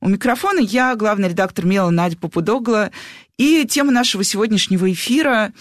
У микрофона я, главный редактор МЕЛа Надя Попудогла. И тема нашего сегодняшнего эфира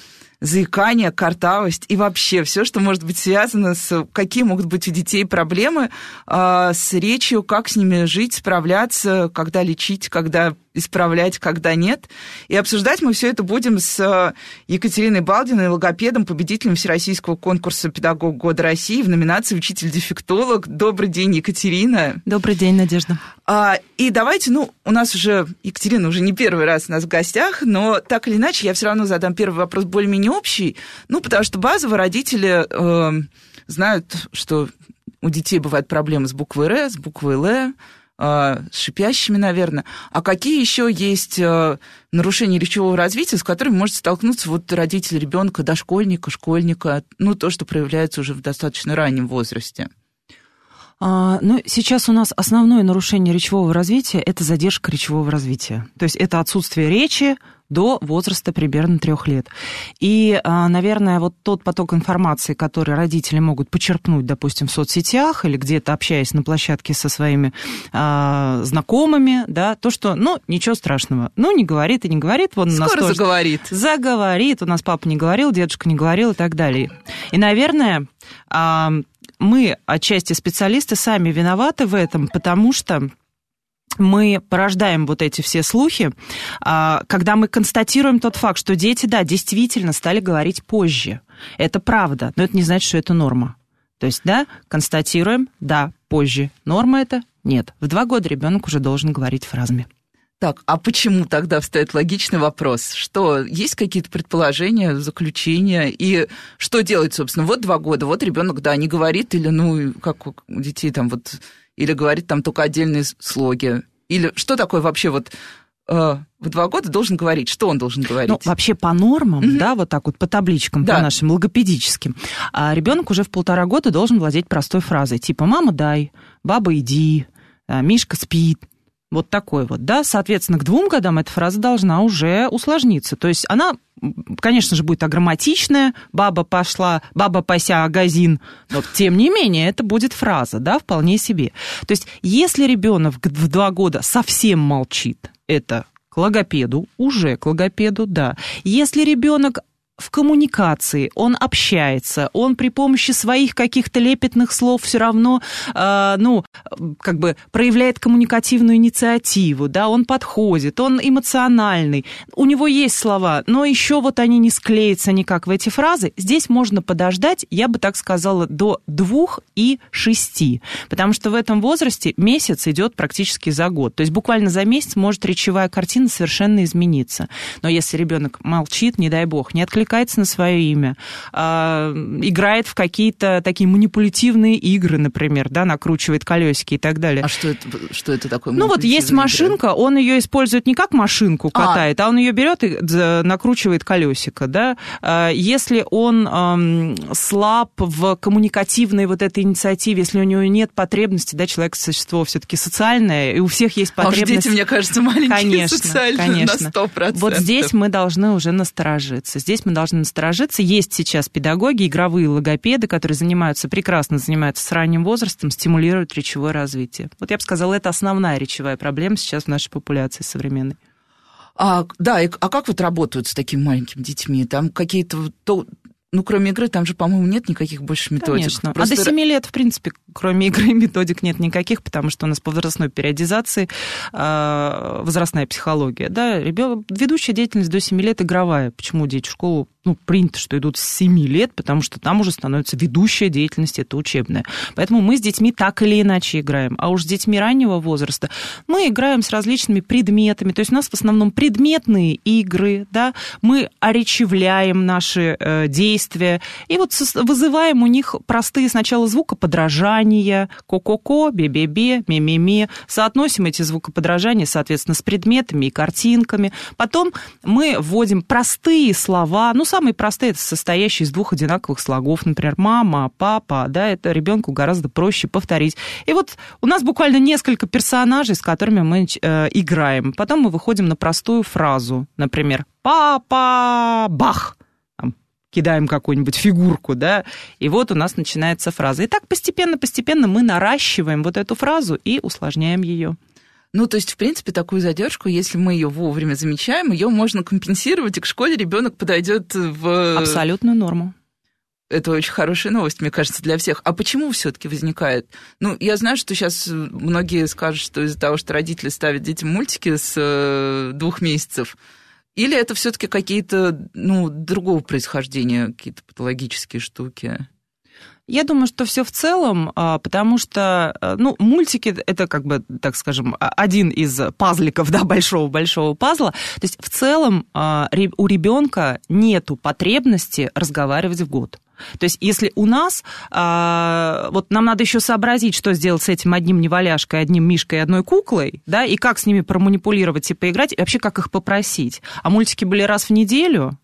заикание, картавость и вообще все, что может быть связано с... Какие могут быть у детей проблемы э, с речью, как с ними жить, справляться, когда лечить, когда исправлять, когда нет. И обсуждать мы все это будем с э, Екатериной Балдиной, логопедом, победителем Всероссийского конкурса «Педагог года России» в номинации «Учитель-дефектолог». Добрый день, Екатерина. Добрый день, Надежда. А, и давайте, ну, у нас уже, Екатерина уже не первый раз у нас в гостях, но так или иначе я все равно задам первый вопрос более-менее общий, ну, потому что базово родители э, знают, что у детей бывают проблемы с буквой «Р», с буквой «Л», с шипящими, наверное. А какие еще есть а, нарушения речевого развития, с которыми может столкнуться вот родитель ребенка, дошкольника, школьника, ну, то, что проявляется уже в достаточно раннем возрасте? А, ну, сейчас у нас основное нарушение речевого развития – это задержка речевого развития. То есть это отсутствие речи, до возраста примерно трех лет. И, а, наверное, вот тот поток информации, который родители могут почерпнуть, допустим, в соцсетях или где-то общаясь на площадке со своими а, знакомыми, да, то, что, ну, ничего страшного. Ну, не говорит и не говорит. Вон Скоро у нас тоже заговорит. Заговорит. У нас папа не говорил, дедушка не говорил и так далее. И, наверное, а, мы, отчасти специалисты, сами виноваты в этом, потому что мы порождаем вот эти все слухи, а, когда мы констатируем тот факт, что дети, да, действительно стали говорить позже. Это правда, но это не значит, что это норма. То есть, да, констатируем, да, позже. Норма это? Нет. В два года ребенок уже должен говорить фразами. Так, а почему тогда встает логичный вопрос? Что, есть какие-то предположения, заключения? И что делать, собственно? Вот два года, вот ребенок, да, не говорит, или, ну, как у детей там вот или говорит там только отдельные слоги? Или что такое вообще вот э, в два года должен говорить? Что он должен говорить? Ну, вообще по нормам, mm-hmm. да, вот так вот по табличкам, да. по нашим логопедическим, а ребенок уже в полтора года должен владеть простой фразой, типа «мама, дай», «баба, иди», «А, «Мишка спит», вот такой вот, да. Соответственно, к двум годам эта фраза должна уже усложниться. То есть она, конечно же, будет аграмматичная. Баба пошла, баба пася агазин. Но тем не менее, это будет фраза, да, вполне себе. То есть если ребенок в два года совсем молчит, это к логопеду, уже к логопеду, да. Если ребенок в коммуникации, он общается, он при помощи своих каких-то лепетных слов все равно, э, ну, как бы проявляет коммуникативную инициативу, да, он подходит, он эмоциональный, у него есть слова, но еще вот они не склеятся никак в эти фразы. Здесь можно подождать, я бы так сказала, до двух и шести, потому что в этом возрасте месяц идет практически за год, то есть буквально за месяц может речевая картина совершенно измениться. Но если ребенок молчит, не дай бог, не откликается отвлекается на свое имя, а, играет в какие-то такие манипулятивные игры, например, да, накручивает колесики и так далее. А что это, что это такое? Ну вот есть машинка, он ее использует не как машинку а. катает, а, а он ее берет и накручивает колесико, да. Если он слаб в коммуникативной вот этой инициативе, если у него нет потребности, да, человек существо все-таки социальное, и у всех есть потребность. А уж дети, мне кажется, маленькие конечно, социальные конечно. на 100%. Вот здесь мы должны уже насторожиться. Здесь мы должны насторожиться. Есть сейчас педагоги, игровые логопеды, которые занимаются, прекрасно занимаются с ранним возрастом, стимулируют речевое развитие. Вот я бы сказала, это основная речевая проблема сейчас в нашей популяции современной. А, да, и, а как вот работают с такими маленькими детьми? Там какие-то то, ну, кроме игры, там же, по-моему, нет никаких больше методик. Конечно. Просто... А до 7 лет, в принципе, кроме игры методик нет никаких, потому что у нас по возрастной периодизации э, возрастная психология. Да, ребенок, ведущая деятельность до 7 лет игровая. Почему дети в школу ну, принято, что идут с 7 лет, потому что там уже становится ведущая деятельность, это учебная. Поэтому мы с детьми так или иначе играем. А уж с детьми раннего возраста мы играем с различными предметами. То есть у нас в основном предметные игры, да, мы оречевляем наши э, действия и вот вызываем у них простые сначала звукоподражания, ко-ко-ко, бе-бе-бе, ме-ме-ме, соотносим эти звукоподражания, соответственно, с предметами и картинками. Потом мы вводим простые слова, ну, самые простые, это состоящие из двух одинаковых слогов, например, мама, папа, да, это ребенку гораздо проще повторить. И вот у нас буквально несколько персонажей, с которыми мы э, играем. Потом мы выходим на простую фразу, например, папа, бах, кидаем какую-нибудь фигурку, да, и вот у нас начинается фраза. И так постепенно-постепенно мы наращиваем вот эту фразу и усложняем ее. Ну, то есть, в принципе, такую задержку, если мы ее вовремя замечаем, ее можно компенсировать, и к школе ребенок подойдет в абсолютную норму. Это очень хорошая новость, мне кажется, для всех. А почему все-таки возникает? Ну, я знаю, что сейчас многие скажут, что из-за того, что родители ставят детям мультики с э, двух месяцев, или это все-таки какие-то, ну, другого происхождения, какие-то патологические штуки? Я думаю, что все в целом, а, потому что, э, ну, мультики это как бы, так скажем, один из пазликов, да, большого-большого пазла. То есть в целом а, у ребенка нету потребности разговаривать в год. То есть, если у нас, а, вот нам надо еще сообразить, что сделать с этим одним неваляшкой, одним мишкой и одной куклой, да, и как с ними проманипулировать и поиграть, и вообще как их попросить. А мультики были раз в неделю,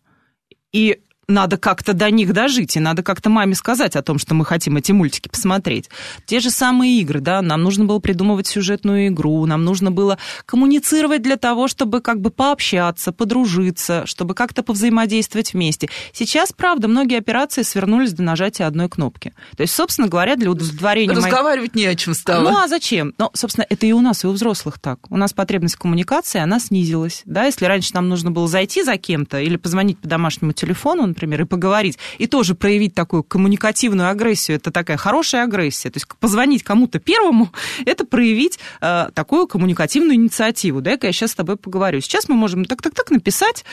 и надо как-то до них дожить, и надо как-то маме сказать о том, что мы хотим эти мультики посмотреть. Те же самые игры, да, нам нужно было придумывать сюжетную игру, нам нужно было коммуницировать для того, чтобы как бы пообщаться, подружиться, чтобы как-то повзаимодействовать вместе. Сейчас, правда, многие операции свернулись до нажатия одной кнопки. То есть, собственно говоря, для удовлетворения... Разговаривать моей... не о чем стало. Ну, а зачем? Ну, собственно, это и у нас, и у взрослых так. У нас потребность коммуникации, она снизилась. Да, если раньше нам нужно было зайти за кем-то или позвонить по домашнему телефону, например, и поговорить, и тоже проявить такую коммуникативную агрессию, это такая хорошая агрессия. То есть позвонить кому-то первому, это проявить э, такую коммуникативную инициативу. Дай-ка я сейчас с тобой поговорю. Сейчас мы можем так-так-так написать,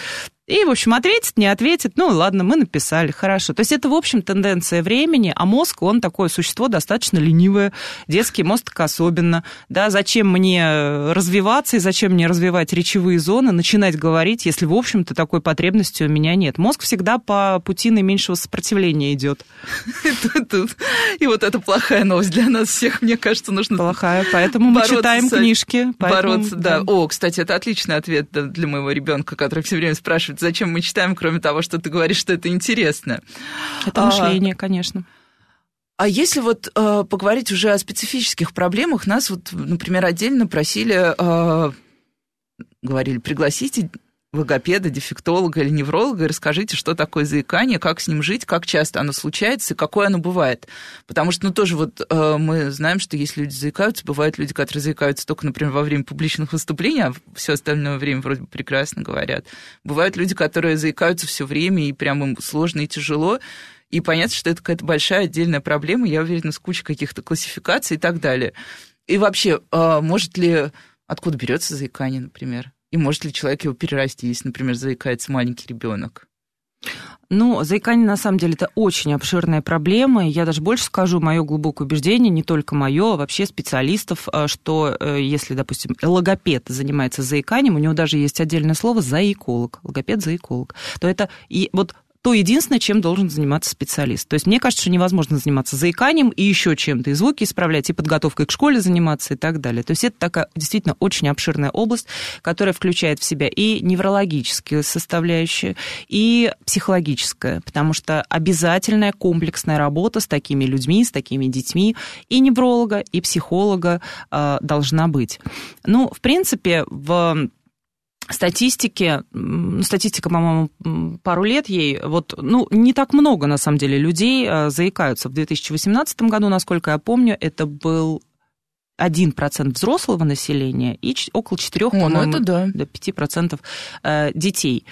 и, в общем, ответит, не ответит, ну ладно, мы написали, хорошо. То есть это, в общем, тенденция времени, а мозг, он такое существо достаточно ленивое, детский мозг особенно. Да, зачем мне развиваться и зачем мне развивать речевые зоны, начинать говорить, если, в общем-то, такой потребности у меня нет. Мозг всегда по пути наименьшего сопротивления идет. И вот это плохая новость для нас всех, мне кажется, нужно Плохая, поэтому мы читаем книжки. Бороться, да. О, кстати, это отличный ответ для моего ребенка, который все время спрашивает, зачем мы читаем, кроме того, что ты говоришь, что это интересно. Это мышление, а, конечно. А если вот э, поговорить уже о специфических проблемах, нас вот, например, отдельно просили, э, говорили, пригласите логопеда, дефектолога или невролога и расскажите, что такое заикание, как с ним жить, как часто оно случается и какое оно бывает. Потому что, ну, тоже вот э, мы знаем, что если люди заикаются, бывают люди, которые заикаются только, например, во время публичных выступлений, а все остальное время вроде бы прекрасно говорят. Бывают люди, которые заикаются все время, и прям им сложно и тяжело. И понятно, что это какая-то большая отдельная проблема, я уверена, с кучей каких-то классификаций и так далее. И вообще, э, может ли... Откуда берется заикание, например? И может ли человек его перерасти, если, например, заикается маленький ребенок? Ну, заикание, на самом деле, это очень обширная проблема. Я даже больше скажу, мое глубокое убеждение, не только мое, а вообще специалистов, э, что э, если, допустим, логопед занимается заиканием, у него даже есть отдельное слово «заиколог», логопед-заиколог, то это и вот то единственное, чем должен заниматься специалист. То есть мне кажется, что невозможно заниматься заиканием и еще чем-то, и звуки исправлять, и подготовкой к школе заниматься и так далее. То есть это такая действительно очень обширная область, которая включает в себя и неврологические составляющие, и психологическое, потому что обязательная комплексная работа с такими людьми, с такими детьми, и невролога, и психолога э, должна быть. Ну, в принципе, в статистики, статистика, по-моему, пару лет ей, вот, ну, не так много, на самом деле, людей э, заикаются. В 2018 году, насколько я помню, это был 1% взрослого населения и около 4, О, ну это да. до 5% э, детей.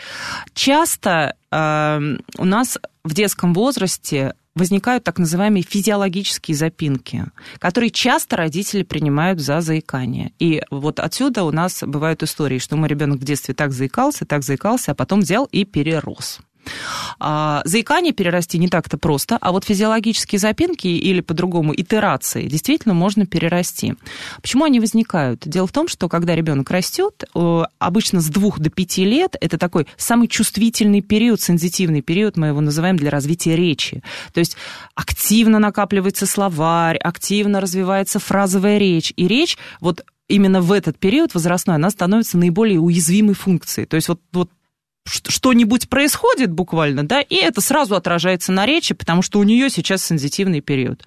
Часто э, у нас в детском возрасте возникают так называемые физиологические запинки, которые часто родители принимают за заикание. И вот отсюда у нас бывают истории, что мой ребенок в детстве так заикался, так заикался, а потом взял и перерос. А, заикание перерасти не так-то просто, а вот физиологические запинки или по-другому итерации действительно можно перерасти. Почему они возникают? Дело в том, что когда ребенок растет, обычно с двух до пяти лет это такой самый чувствительный период, сензитивный период, мы его называем для развития речи. То есть активно накапливается словарь, активно развивается фразовая речь. И речь вот именно в этот период возрастной она становится наиболее уязвимой функцией. То есть вот, вот что-нибудь происходит буквально, да, и это сразу отражается на речи, потому что у нее сейчас сензитивный период.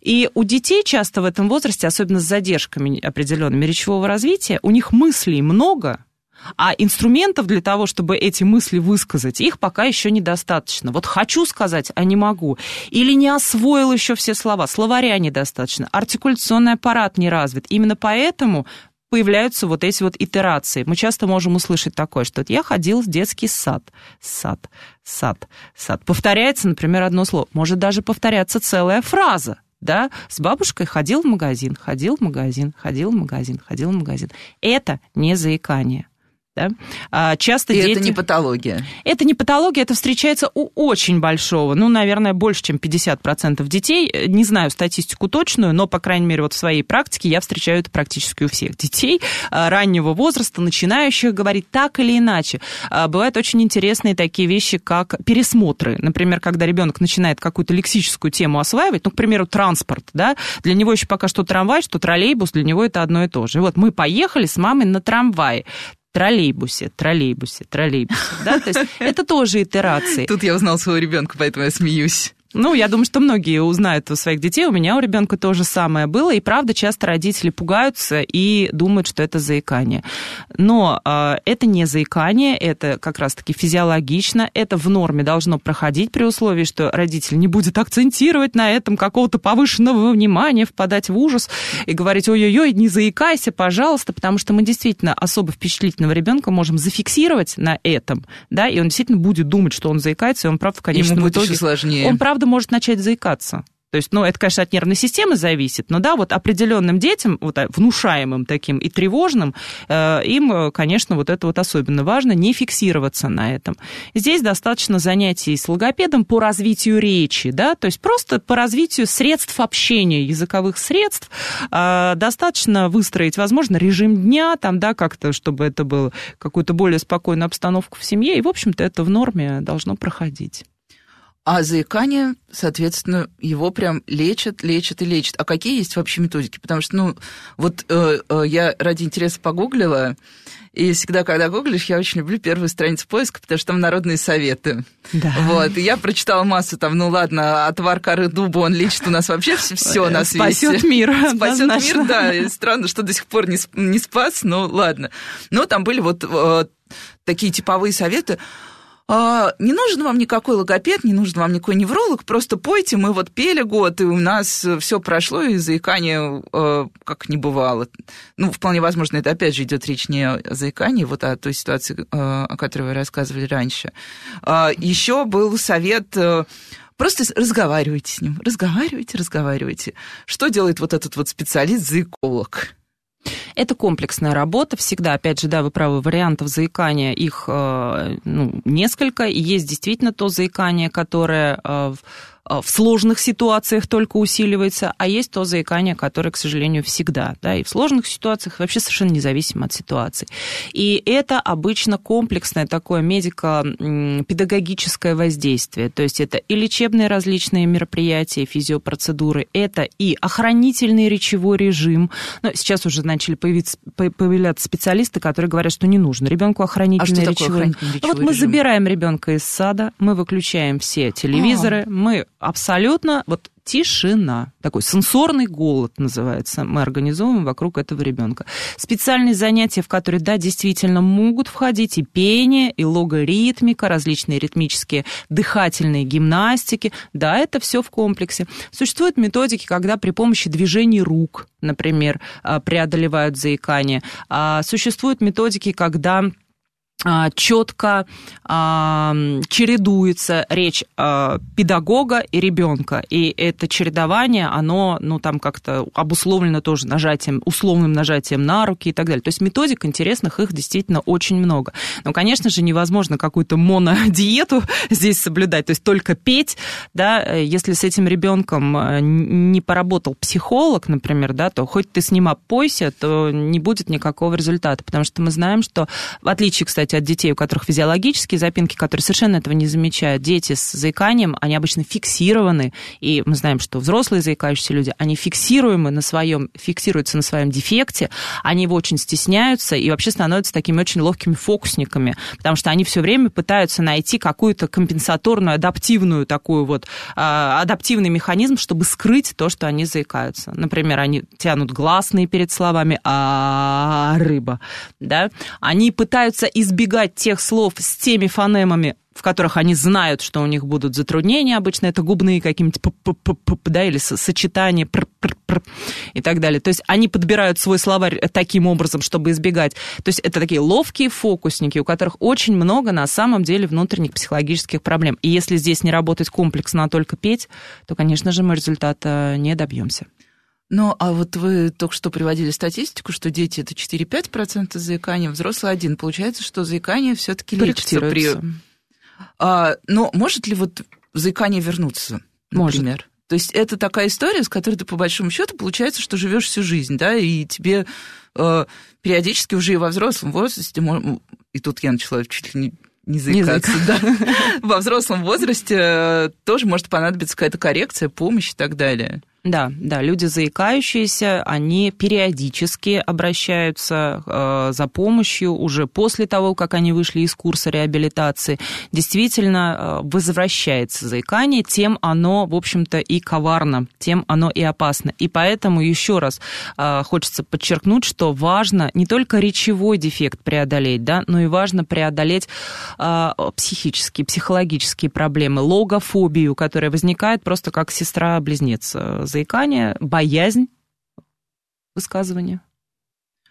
И у детей часто в этом возрасте, особенно с задержками определенными речевого развития, у них мыслей много, а инструментов для того, чтобы эти мысли высказать, их пока еще недостаточно. Вот хочу сказать, а не могу. Или не освоил еще все слова, словаря недостаточно, артикуляционный аппарат не развит. Именно поэтому появляются вот эти вот итерации. Мы часто можем услышать такое, что я ходил в детский сад, сад, сад, сад. Повторяется, например, одно слово. Может даже повторяться целая фраза. Да, с бабушкой ходил в магазин, ходил в магазин, ходил в магазин, ходил в магазин. Это не заикание. Да? А часто И дети... это не патология? Это не патология, это встречается у очень большого, ну, наверное, больше, чем 50% детей. Не знаю статистику точную, но, по крайней мере, вот в своей практике я встречаю это практически у всех детей а, раннего возраста, начинающих говорить так или иначе. А, бывают очень интересные такие вещи, как пересмотры. Например, когда ребенок начинает какую-то лексическую тему осваивать, ну, к примеру, транспорт, да, для него еще пока что трамвай, что троллейбус, для него это одно и то же. И вот мы поехали с мамой на трамвае троллейбусе, троллейбусе, троллейбусе. Да? То есть это тоже итерации. Тут я узнал своего ребенка, поэтому я смеюсь. Ну, я думаю, что многие узнают у своих детей. У меня у ребенка то же самое было. И правда, часто родители пугаются и думают, что это заикание. Но э, это не заикание, это как раз-таки физиологично, это в норме должно проходить при условии, что родитель не будет акцентировать на этом какого-то повышенного внимания, впадать в ужас и говорить, ой-ой-ой, не заикайся, пожалуйста, потому что мы действительно особо впечатлительного ребенка можем зафиксировать на этом, да, и он действительно будет думать, что он заикается, и он, правда, в конечном Ему будет итоге... еще сложнее. Он, правда, может начать заикаться. То есть, ну, это, конечно, от нервной системы зависит, но да, вот определенным детям, вот а, внушаемым таким и тревожным, э, им, конечно, вот это вот особенно важно, не фиксироваться на этом. Здесь достаточно занятий с логопедом по развитию речи, да, то есть просто по развитию средств общения, языковых средств, э, достаточно выстроить, возможно, режим дня, там, да, как-то, чтобы это было какую-то более спокойную обстановку в семье, и, в общем-то, это в норме должно проходить. А заикание, соответственно, его прям лечат, лечат и лечат. А какие есть вообще методики? Потому что, ну, вот э, э, я ради интереса погуглила, и всегда, когда гуглишь, я очень люблю первую страницу поиска, потому что там народные советы. Да. Вот. И я прочитала массу там, ну ладно, отвар коры дуба, он лечит у нас вообще все на свете. Спасет мир. Спасет мир, да. И странно, что до сих пор не, не спас, но ладно. Но там были вот э, такие типовые советы. А, не нужен вам никакой логопед, не нужен вам никакой невролог, просто пойте, мы вот пели год, и у нас все прошло, и заикание э, как не бывало. Ну, вполне возможно, это опять же идет речь не о заикании, вот о той ситуации, э, о которой вы рассказывали раньше. А, Еще был совет э, Просто разговаривайте с ним, разговаривайте, разговаривайте. Что делает вот этот вот специалист-заиколог? Это комплексная работа. Всегда, опять же, да, вы правы, вариантов заикания их э, ну, несколько. И есть действительно то заикание, которое э, Э, в сложных ситуациях только усиливается, а есть то заикание, которое, к сожалению, всегда, да, и в сложных ситуациях вообще совершенно независимо от ситуации. И это обычно комплексное такое медико-педагогическое воздействие, то есть это и лечебные различные мероприятия, физиопроцедуры, это и охранительный речевой режим. Но сейчас уже начали появиться, появляться специалисты, которые говорят, что не нужно ребенку охранительный а речевой, охранительный речевой ну, Вот мы забираем ребенка из сада, мы выключаем все телевизоры, а. мы абсолютно вот тишина, такой сенсорный голод называется, мы организовываем вокруг этого ребенка. Специальные занятия, в которые, да, действительно могут входить и пение, и логоритмика, различные ритмические дыхательные гимнастики, да, это все в комплексе. Существуют методики, когда при помощи движений рук, например, а, преодолевают заикание. А, существуют методики, когда четко а, чередуется речь а, педагога и ребенка. И это чередование, оно, ну, там как-то обусловлено тоже нажатием, условным нажатием на руки и так далее. То есть методик интересных, их действительно очень много. Но, конечно же, невозможно какую-то монодиету здесь соблюдать, то есть только петь, да, если с этим ребенком э, не поработал психолог, например, да, то хоть ты с ним опойся, то не будет никакого результата, потому что мы знаем, что в отличие, кстати, от детей, у которых физиологические запинки, которые совершенно этого не замечают. Дети с заиканием, они обычно фиксированы, и мы знаем, что взрослые заикающиеся люди, они фиксируемы на своем, фиксируются на своем дефекте, они его очень стесняются и вообще становятся такими очень ловкими фокусниками, потому что они все время пытаются найти какую-то компенсаторную, адаптивную такую вот, э, адаптивный механизм, чтобы скрыть то, что они заикаются. Например, они тянут гласные перед словами «а рыба», да, они пытаются избегать тех слов с теми фонемами, в которых они знают, что у них будут затруднения, обычно это губные какие-нибудь да, или сочетания и так далее. То есть они подбирают свой словарь таким образом, чтобы избегать. То есть это такие ловкие фокусники, у которых очень много на самом деле внутренних психологических проблем. И если здесь не работать комплексно, а только петь, то, конечно же, мы результата не добьемся. Ну, а вот вы только что приводили статистику, что дети это 4-5% заикания, взрослые один. Получается, что заикание все-таки лечится при... А, но может ли вот заикание вернуться, например? Может. То есть это такая история, с которой ты по большому счету получается, что живешь всю жизнь, да, и тебе э, периодически уже и во взрослом возрасте, и тут я начала чуть ли не не заикаться, не да. Во взрослом возрасте э, тоже может понадобиться какая-то коррекция, помощь и так далее. Да, да, люди заикающиеся, они периодически обращаются э, за помощью уже после того, как они вышли из курса реабилитации. Действительно, э, возвращается заикание, тем оно, в общем-то, и коварно, тем оно и опасно. И поэтому еще раз э, хочется подчеркнуть, что важно не только речевой дефект преодолеть, да, но и важно преодолеть э, психические, психологические проблемы, логофобию, которая возникает просто как сестра-близнец э, заикание, боязнь высказывания.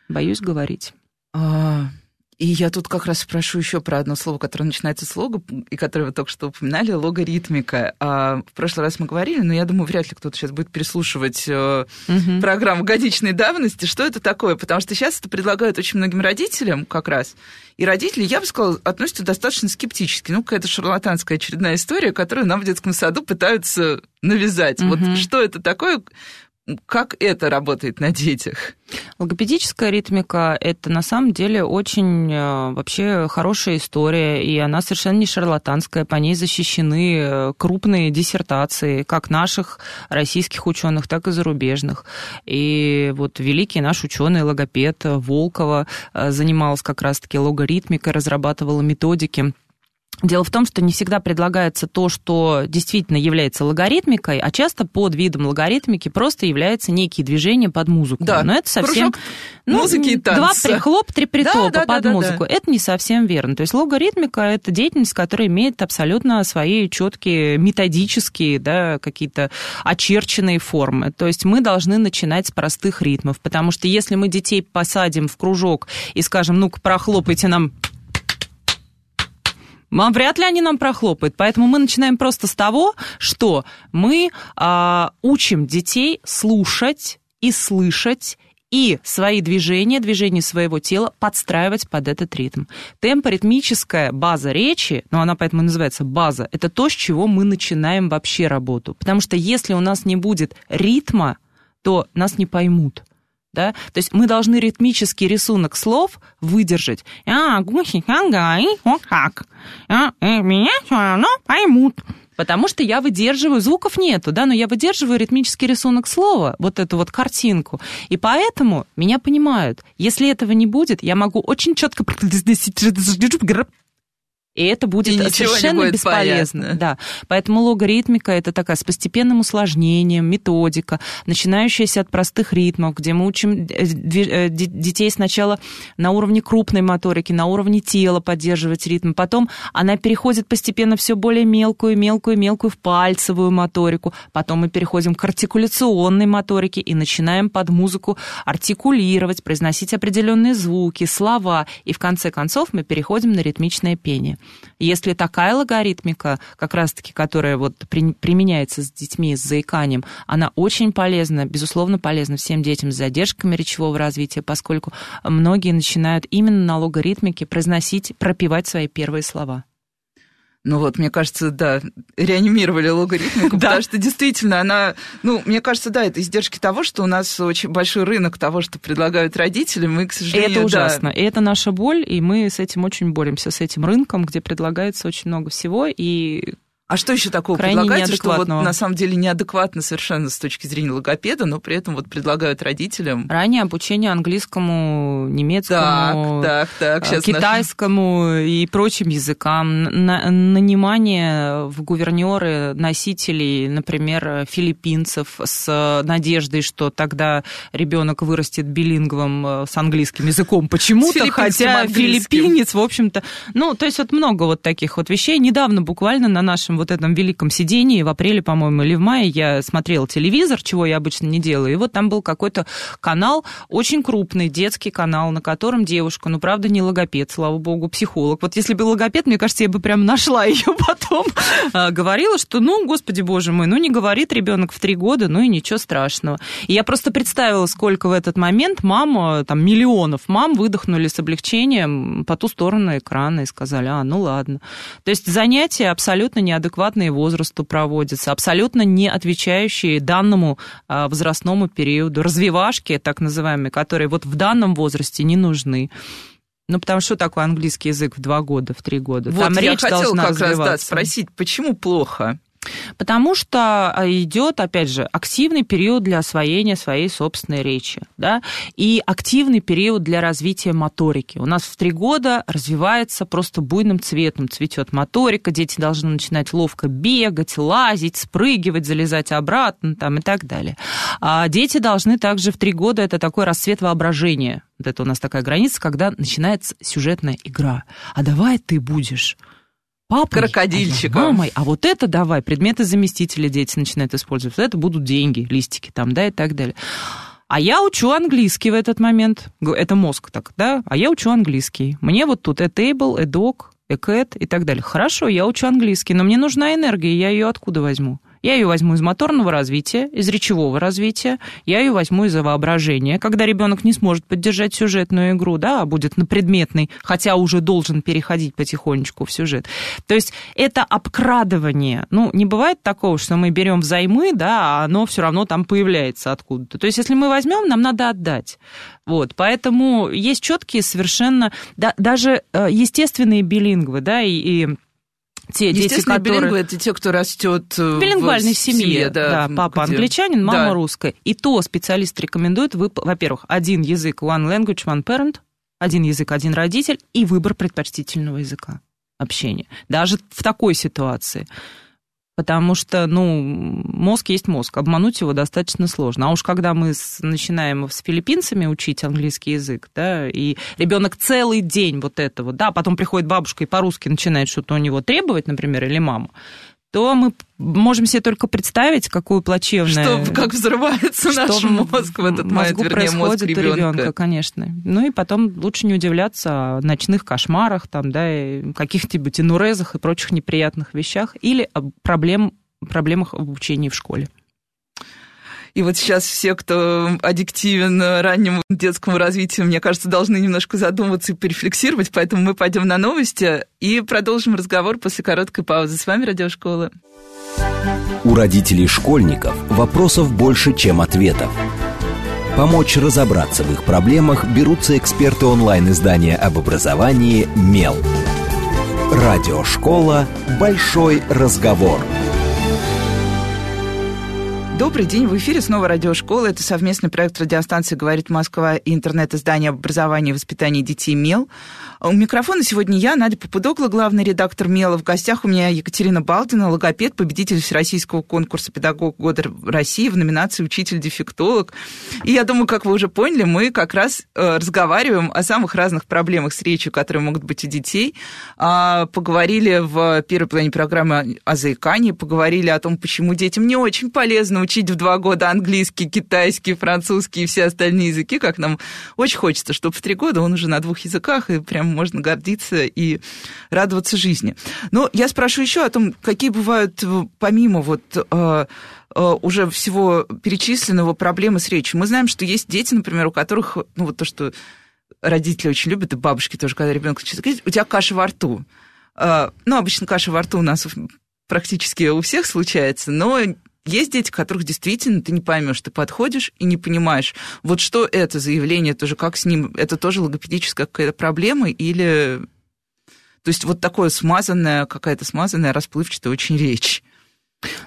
Боюсь говорить. А, и я тут как раз спрошу еще про одно слово, которое начинается с лого, и которое вы только что упоминали, логаритмика. А, в прошлый раз мы говорили, но я думаю, вряд ли кто-то сейчас будет переслушивать угу. программу годичной давности. Что это такое? Потому что сейчас это предлагают очень многим родителям как раз. И родители, я бы сказала, относятся достаточно скептически. Ну, какая-то шарлатанская очередная история, которую нам в детском саду пытаются навязать. Угу. Вот что это такое? Как это работает на детях? Логопедическая ритмика – это на самом деле очень э, вообще хорошая история, и она совершенно не шарлатанская, по ней защищены э, крупные диссертации, как наших российских ученых, так и зарубежных. И вот великий наш ученый логопед Волкова э, занимался как раз-таки логоритмикой, разрабатывала методики Дело в том, что не всегда предлагается то, что действительно является логаритмикой, а часто под видом логаритмики просто является некие движения под музыку. Да, Но это совсем... Ну, музыки и танцы. Два прихлоп, три притопа да, да, под да, музыку. Да, да. Это не совсем верно. То есть логаритмика – это деятельность, которая имеет абсолютно свои четкие методические, да, какие-то очерченные формы. То есть мы должны начинать с простых ритмов, потому что если мы детей посадим в кружок и скажем, ну-ка, прохлопайте нам Вряд ли они нам прохлопают. Поэтому мы начинаем просто с того, что мы а, учим детей слушать и слышать и свои движения, движения своего тела подстраивать под этот ритм. Темпоритмическая база речи, ну она поэтому называется база, это то, с чего мы начинаем вообще работу. Потому что если у нас не будет ритма, то нас не поймут да, то есть мы должны ритмический рисунок слов выдержать. А, гуси, вот э, меня все равно поймут. Потому что я выдерживаю, звуков нету, да, но я выдерживаю ритмический рисунок слова, вот эту вот картинку. И поэтому меня понимают. Если этого не будет, я могу очень четко И это будет и совершенно будет бесполезно. Понятно. Да. Поэтому логаритмика это такая с постепенным усложнением, методика, начинающаяся от простых ритмов, где мы учим э, э, детей сначала на уровне крупной моторики, на уровне тела поддерживать ритм. Потом она переходит постепенно все более мелкую, мелкую, мелкую в пальцевую моторику. Потом мы переходим к артикуляционной моторике и начинаем под музыку артикулировать, произносить определенные звуки, слова. И в конце концов мы переходим на ритмичное пение. Если такая логаритмика, как раз-таки, которая вот при, применяется с детьми с заиканием, она очень полезна, безусловно, полезна всем детям с задержками речевого развития, поскольку многие начинают именно на логаритмике произносить, пропивать свои первые слова. Ну вот, мне кажется, да, реанимировали логарифмику, потому что действительно она, ну, мне кажется, да, это издержки того, что у нас очень большой рынок того, что предлагают родители, мы, к сожалению, Это ужасно, и это наша боль, и мы с этим очень боремся, с этим рынком, где предлагается очень много всего, и а что еще такого предлагается, что вот на самом деле неадекватно совершенно с точки зрения логопеда, но при этом вот предлагают родителям? Ранее обучение английскому, немецкому, так, так, так, э, китайскому наш... и прочим языкам, на, нанимание в гувернеры носителей, например, филиппинцев с надеждой, что тогда ребенок вырастет билинговым э, с английским языком почему-то, хотя филиппинец, в общем-то, ну, то есть вот много вот таких вот вещей. Недавно буквально на нашем нашем вот этом великом сидении в апреле, по-моему, или в мае я смотрела телевизор, чего я обычно не делаю, и вот там был какой-то канал, очень крупный детский канал, на котором девушка, ну, правда, не логопед, слава богу, психолог. Вот если бы логопед, мне кажется, я бы прям нашла ее потом. А, говорила, что, ну, господи боже мой, ну, не говорит ребенок в три года, ну, и ничего страшного. И я просто представила, сколько в этот момент мама, там, миллионов мам выдохнули с облегчением по ту сторону экрана и сказали, а, ну, ладно. То есть занятия абсолютно неадекватные неадекватные возрасту проводятся, абсолютно не отвечающие данному а, возрастному периоду, развивашки, так называемые, которые вот в данном возрасте не нужны. Ну, потому что такое английский язык в два года, в три года? Вот Там я речь хотела должна как раз да, спросить, почему плохо? Потому что а, идет, опять же, активный период для освоения своей собственной речи, да, и активный период для развития моторики. У нас в три года развивается просто буйным цветом, цветет моторика, дети должны начинать ловко бегать, лазить, спрыгивать, залезать обратно там, и так далее. А дети должны также в три года, это такой расцвет воображения, вот это у нас такая граница, когда начинается сюжетная игра. А давай ты будешь папой, крокодильчиком. А мамой, а вот это давай, предметы заместителя дети начинают использовать, вот это будут деньги, листики там, да, и так далее. А я учу английский в этот момент. Это мозг так, да? А я учу английский. Мне вот тут a table, a dog, a cat и так далее. Хорошо, я учу английский, но мне нужна энергия, я ее откуда возьму? Я ее возьму из моторного развития, из речевого развития, я ее возьму из воображения. Когда ребенок не сможет поддержать сюжетную игру, да, а будет на предметный, хотя уже должен переходить потихонечку в сюжет. То есть это обкрадывание. Ну, не бывает такого, что мы берем взаймы, да, а оно все равно там появляется откуда-то. То есть если мы возьмем, нам надо отдать. Вот, поэтому есть четкие совершенно, да, даже э, естественные билингвы, да, и, и те дети, которые... билингвы это те, кто растет в билингвальной в семье, семье да, да, папа где... англичанин, мама да. русская. И то специалист рекомендует, во-первых, один язык, one language, one parent, один язык, один родитель, и выбор предпочтительного языка общения. Даже в такой ситуации. Потому что, ну, мозг есть мозг, обмануть его достаточно сложно. А уж когда мы с, начинаем с филиппинцами учить английский язык, да, и ребенок целый день вот этого, да, потом приходит бабушка и по-русски начинает что-то у него требовать, например, или мама, то мы можем себе только представить, какую плачевную... Что, как взрывается что наш мозг в этот момент, вернее, мозг ребенка. у ребенка, конечно. Ну и потом лучше не удивляться о ночных кошмарах, там, да, каких-нибудь инурезах и прочих неприятных вещах, или о проблем, проблемах в обучении в школе. И вот сейчас все, кто аддиктивен раннему детскому развитию, мне кажется, должны немножко задуматься и порефлексировать, поэтому мы пойдем на новости и продолжим разговор после короткой паузы. С вами Радиошкола. У родителей школьников вопросов больше, чем ответов. Помочь разобраться в их проблемах берутся эксперты онлайн-издания об образовании «Мел». Радиошкола «Большой разговор». Добрый день, в эфире снова радиошкола. Это совместный проект радиостанции «Говорит Москва» и интернет-издание об образовании и воспитании детей «МЕЛ». У микрофона сегодня я, Надя Попудогла, главный редактор «МЕЛа». В гостях у меня Екатерина Балдина, логопед, победитель Всероссийского конкурса «Педагог года России» в номинации «Учитель-дефектолог». И я думаю, как вы уже поняли, мы как раз э, разговариваем о самых разных проблемах с речью, которые могут быть у детей. А, поговорили в первой плане программы о заикании, поговорили о том, почему детям не очень полезно учить в два года английский, китайский, французский и все остальные языки, как нам очень хочется, чтобы в три года он уже на двух языках, и прям можно гордиться и радоваться жизни. Но я спрошу еще о том, какие бывают, помимо вот э, э, уже всего перечисленного проблемы с речью. Мы знаем, что есть дети, например, у которых, ну вот то, что родители очень любят, и бабушки тоже, когда ребенок начинает говорить, у тебя каша во рту. Э, ну, обычно каша во рту у нас практически у всех случается, но есть дети, которых действительно ты не поймешь, ты подходишь и не понимаешь, вот что это заявление, тоже как с ним, это тоже логопедическая какая-то проблема или... То есть вот такое смазанная, какая-то смазанная, расплывчатая очень речь.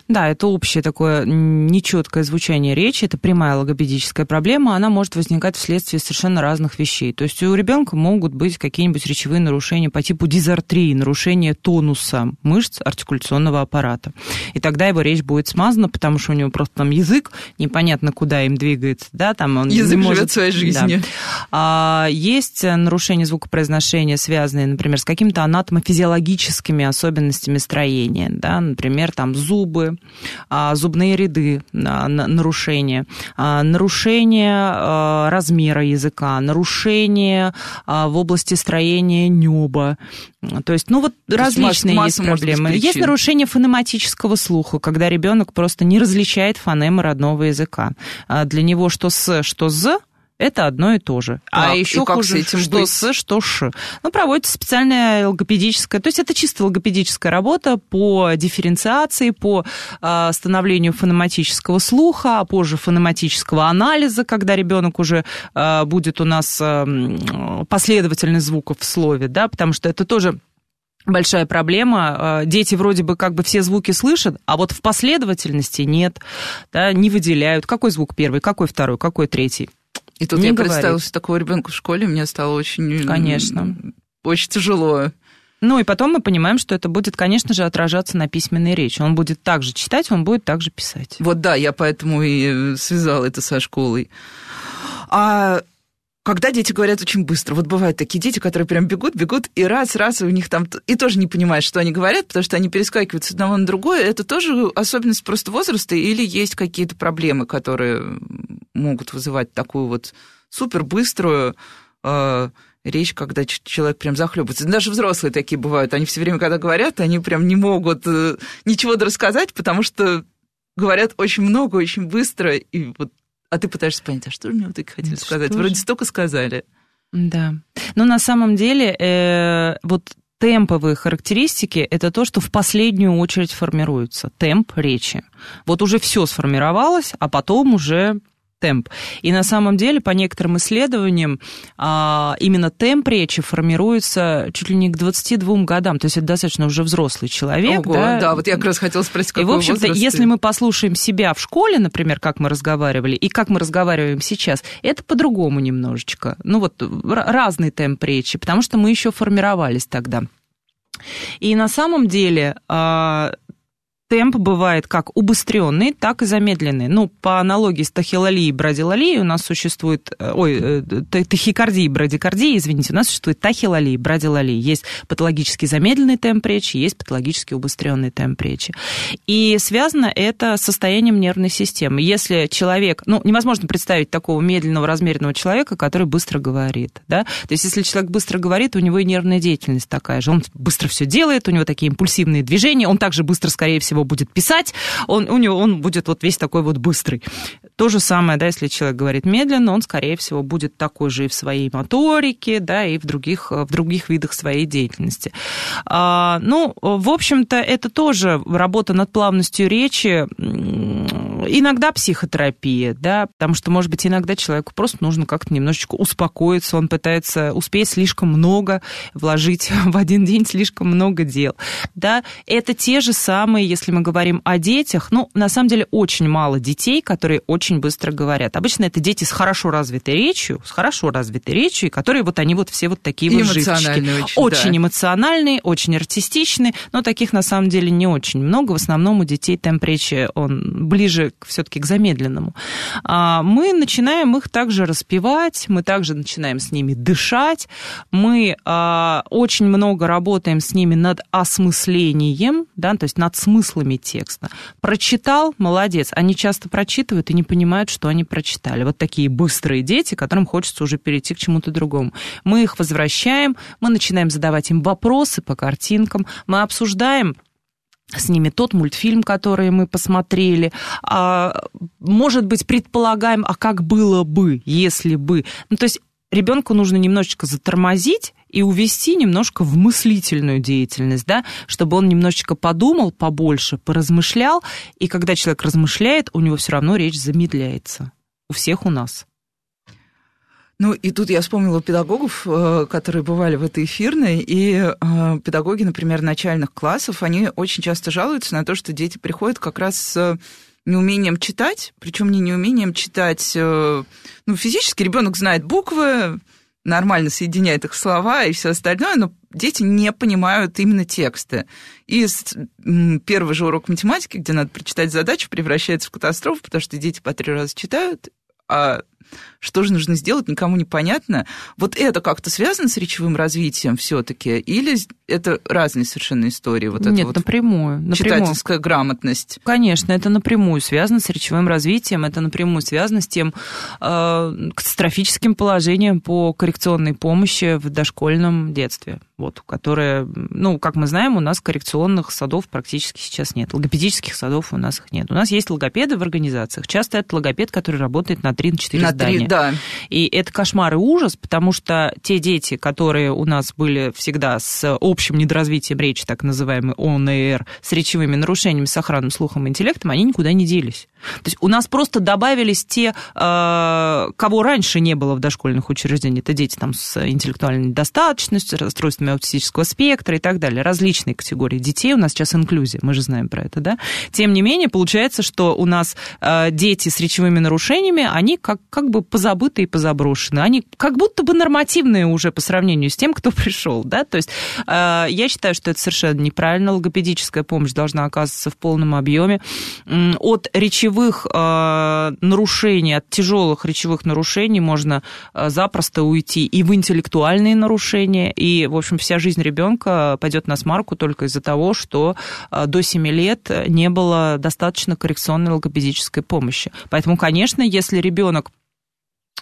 Да, это общее такое нечеткое звучание речи, это прямая логопедическая проблема, она может возникать вследствие совершенно разных вещей. То есть у ребенка могут быть какие-нибудь речевые нарушения по типу дизартрии, нарушение тонуса мышц артикуляционного аппарата. И тогда его речь будет смазана, потому что у него просто там язык, непонятно куда им двигается, да, там он язык не может... живет своей жизнью. Да. А, есть нарушения звукопроизношения, связанные, например, с какими-то анатомофизиологическими особенностями строения, да, например, там зуб зубы, а, зубные ряды, нарушения, а, нарушение а, размера языка, нарушение в области строения неба. То есть, ну вот То различные есть, есть проблемы. Есть нарушение фонематического слуха, когда ребенок просто не различает фонемы родного языка. Для него что с, что з это одно и то же. А, а еще хуже, с этим что быть? с, что ш. Ну, проводится специальная логопедическая, то есть это чисто логопедическая работа по дифференциации, по э, становлению фонематического слуха, а позже фонематического анализа, когда ребенок уже э, будет у нас э, последовательность звуков в слове, да, потому что это тоже большая проблема. Дети вроде бы как бы все звуки слышат, а вот в последовательности нет, да, не выделяют. Какой звук первый, какой второй, какой третий. И тут не я говорит. представила себе такого ребенка в школе, мне стало очень... Конечно. Очень тяжело. Ну и потом мы понимаем, что это будет, конечно же, отражаться на письменной речи. Он будет также читать, он будет также писать. Вот да, я поэтому и связала это со школой. А когда дети говорят очень быстро, вот бывают такие дети, которые прям бегут, бегут, и раз, раз, и у них там, и тоже не понимают, что они говорят, потому что они перескакивают с одного на другое, это тоже особенность просто возраста, или есть какие-то проблемы, которые могут вызывать такую вот супер быструю э, речь, когда человек прям захлебывается. Даже взрослые такие бывают, они все время, когда говорят, они прям не могут э, ничего рассказать, потому что говорят очень много, очень быстро, и вот а ты пытаешься понять, а что же мне вот так хотели сказать? Вроде столько сказали. Да. Но на самом деле э, вот темповые характеристики – это то, что в последнюю очередь формируется. Темп речи. Вот уже все сформировалось, а потом уже темп. И на самом деле, по некоторым исследованиям, а, именно темп речи формируется чуть ли не к 22 годам, то есть это достаточно уже взрослый человек. Ого, да? да, вот я как раз хотела спросить, какой И, в общем-то, возраст если мы послушаем себя в школе, например, как мы разговаривали, и как мы разговариваем сейчас, это по-другому немножечко. Ну вот разный темп речи, потому что мы еще формировались тогда. И на самом деле а, темп бывает как убыстренный, так и замедленный. Ну, по аналогии с тахилолией и брадилолией у нас существует, э, ой, э, тахикардией и брадикардией, извините, у нас существует тахилолия и брадилолия. Есть патологически замедленный темп речи, есть патологически убыстренный темп речи. И связано это с состоянием нервной системы. Если человек, ну, невозможно представить такого медленного, размеренного человека, который быстро говорит, да? То есть, если человек быстро говорит, у него и нервная деятельность такая же. Он быстро все делает, у него такие импульсивные движения, он также быстро, скорее всего, его будет писать, он, у него, он будет вот весь такой вот быстрый. То же самое, да, если человек говорит медленно, он, скорее всего, будет такой же и в своей моторике, да, и в других, в других видах своей деятельности. А, ну, в общем-то, это тоже работа над плавностью речи, Иногда психотерапия, да, потому что, может быть, иногда человеку просто нужно как-то немножечко успокоиться, он пытается успеть слишком много вложить в один день, слишком много дел, да. Это те же самые, если мы говорим о детях, ну, на самом деле, очень мало детей, которые очень быстро говорят. Обычно это дети с хорошо развитой речью, с хорошо развитой речью, которые вот они вот все вот такие вот живчики. Очень, очень да. эмоциональные, очень артистичные, но таких на самом деле не очень много. В основном у детей темп речи, он ближе все-таки к замедленному. А мы начинаем их также распевать, мы также начинаем с ними дышать, мы а, очень много работаем с ними над осмыслением, да, то есть над смыслами текста. Прочитал, молодец. Они часто прочитывают и не понимают, что они прочитали. Вот такие быстрые дети, которым хочется уже перейти к чему-то другому. Мы их возвращаем, мы начинаем задавать им вопросы по картинкам, мы обсуждаем с ними тот мультфильм, который мы посмотрели. А, может быть, предполагаем, а как было бы, если бы. Ну, то есть ребенку нужно немножечко затормозить и увести немножко в мыслительную деятельность, да, чтобы он немножечко подумал побольше, поразмышлял, и когда человек размышляет, у него все равно речь замедляется. У всех у нас. Ну, и тут я вспомнила педагогов, э, которые бывали в этой эфирной, и э, педагоги, например, начальных классов, они очень часто жалуются на то, что дети приходят как раз с неумением читать, причем не неумением читать, э, ну, физически ребенок знает буквы, нормально соединяет их слова и все остальное, но дети не понимают именно тексты. И первый же урок математики, где надо прочитать задачу, превращается в катастрофу, потому что дети по три раза читают, а что же нужно сделать, никому не понятно. Вот это как-то связано с речевым развитием все-таки? Или это разные совершенно истории? Вот Нет, вот напрямую, напрямую. Читательская грамотность. Конечно, это напрямую связано с речевым развитием, это напрямую связано с тем э, катастрофическим положением по коррекционной помощи в дошкольном детстве вот, которая, ну, как мы знаем, у нас коррекционных садов практически сейчас нет. Логопедических садов у нас их нет. У нас есть логопеды в организациях. Часто это логопед, который работает на 3-4 на здания. 3, да. И это кошмар и ужас, потому что те дети, которые у нас были всегда с общим недоразвитием речи, так называемый ОНР, с речевыми нарушениями, с охранным слухом и интеллектом, они никуда не делись. То есть у нас просто добавились те, э, кого раньше не было в дошкольных учреждениях. Это дети там с интеллектуальной недостаточностью, расстройствами аутистического спектра и так далее. Различные категории детей. У нас сейчас инклюзия, мы же знаем про это, да? Тем не менее, получается, что у нас э, дети с речевыми нарушениями, они как, как бы позабыты и позаброшены. Они как будто бы нормативные уже по сравнению с тем, кто пришел, да? То есть э, я считаю, что это совершенно неправильно. Логопедическая помощь должна оказываться в полном объеме. От речевых э, нарушений, от тяжелых речевых нарушений можно э, запросто уйти и в интеллектуальные нарушения, и, в общем, вся жизнь ребенка пойдет на смарку только из-за того, что до 7 лет не было достаточно коррекционной логопедической помощи. Поэтому, конечно, если ребенок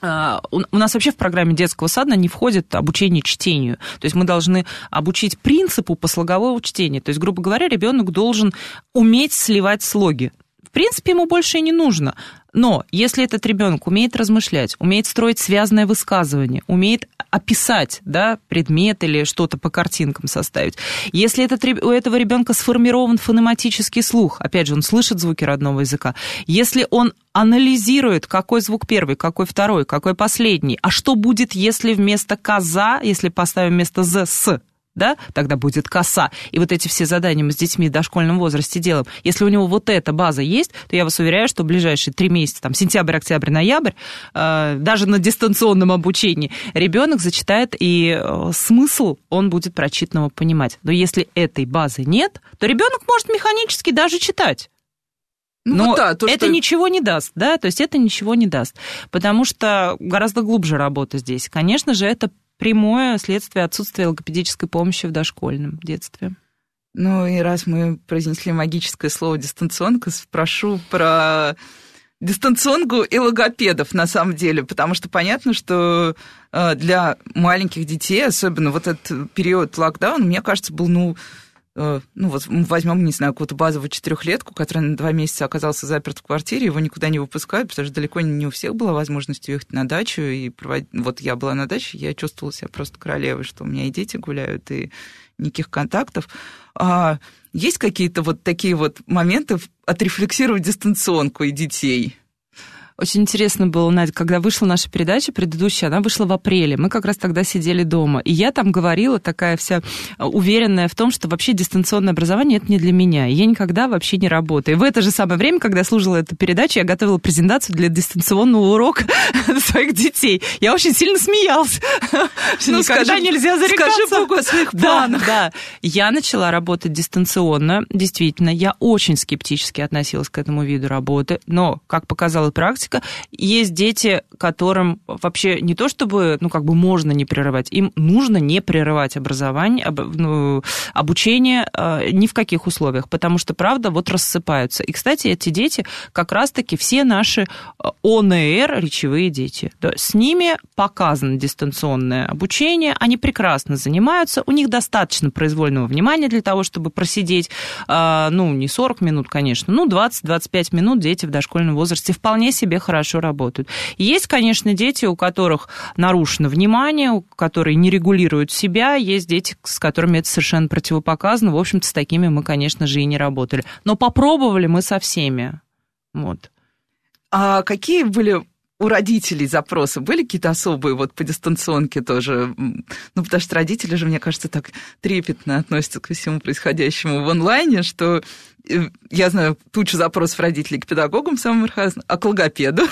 у нас вообще в программе детского сада не входит обучение чтению. То есть мы должны обучить принципу послогового чтения. То есть, грубо говоря, ребенок должен уметь сливать слоги принципе, ему больше и не нужно. Но если этот ребенок умеет размышлять, умеет строить связанное высказывание, умеет описать да, предмет или что-то по картинкам составить, если этот, у этого ребенка сформирован фонематический слух, опять же, он слышит звуки родного языка, если он анализирует, какой звук первый, какой второй, какой последний, а что будет, если вместо «коза», если поставим вместо «з» «с», да, тогда будет коса. И вот эти все задания мы с детьми в дошкольном возрасте делаем. Если у него вот эта база есть, то я вас уверяю, что в ближайшие три месяца, там, сентябрь, октябрь, ноябрь, э, даже на дистанционном обучении, ребенок зачитает, и э, смысл он будет прочитанного понимать. Но если этой базы нет, то ребенок может механически даже читать. Ну, Но вот да, то, это что... ничего не даст, да, то есть это ничего не даст, потому что гораздо глубже работа здесь. Конечно же, это прямое следствие отсутствия логопедической помощи в дошкольном детстве. Ну и раз мы произнесли магическое слово дистанционка, спрошу про дистанционку и логопедов на самом деле, потому что понятно, что э, для маленьких детей, особенно вот этот период локдауна, мне кажется, был, ну, ну вот возьмем, не знаю, какую-то базовую четырехлетку, который на два месяца оказался заперт в квартире, его никуда не выпускают, потому что далеко не у всех была возможность уехать на дачу и проводить... Вот я была на даче, я чувствовала себя просто королевой, что у меня и дети гуляют, и никаких контактов. А есть какие-то вот такие вот моменты отрефлексировать дистанционку и детей? Очень интересно было, Надя, когда вышла наша передача предыдущая, она вышла в апреле. Мы как раз тогда сидели дома. И я там говорила, такая вся уверенная в том, что вообще дистанционное образование это не для меня. И я никогда вообще не работаю. И в это же самое время, когда я слушала эту передачу, я готовила презентацию для дистанционного урока своих детей. Я очень сильно смеялась. Ну, никогда скажи, нельзя зарекаться. Скажи Богу о своих планах. Да, да. Я начала работать дистанционно. Действительно, я очень скептически относилась к этому виду работы. Но, как показала практика, практика. Есть дети, которым вообще не то чтобы, ну, как бы можно не прерывать, им нужно не прерывать образование, об, ну, обучение э, ни в каких условиях, потому что, правда, вот рассыпаются. И, кстати, эти дети как раз-таки все наши э, ОНР, речевые дети. Да, с ними показано дистанционное обучение, они прекрасно занимаются, у них достаточно произвольного внимания для того, чтобы просидеть, э, ну, не 40 минут, конечно, ну, 20-25 минут дети в дошкольном возрасте вполне себе себе хорошо работают. Есть, конечно, дети, у которых нарушено внимание, которые не регулируют себя, есть дети, с которыми это совершенно противопоказано. В общем-то, с такими мы, конечно же, и не работали. Но попробовали мы со всеми. Вот. А какие были у родителей запросы были какие-то особые вот по дистанционке тоже? Ну, потому что родители же, мне кажется, так трепетно относятся ко всему происходящему в онлайне, что э, я знаю тучу запросов родителей к педагогам самым разным, а к логопеду.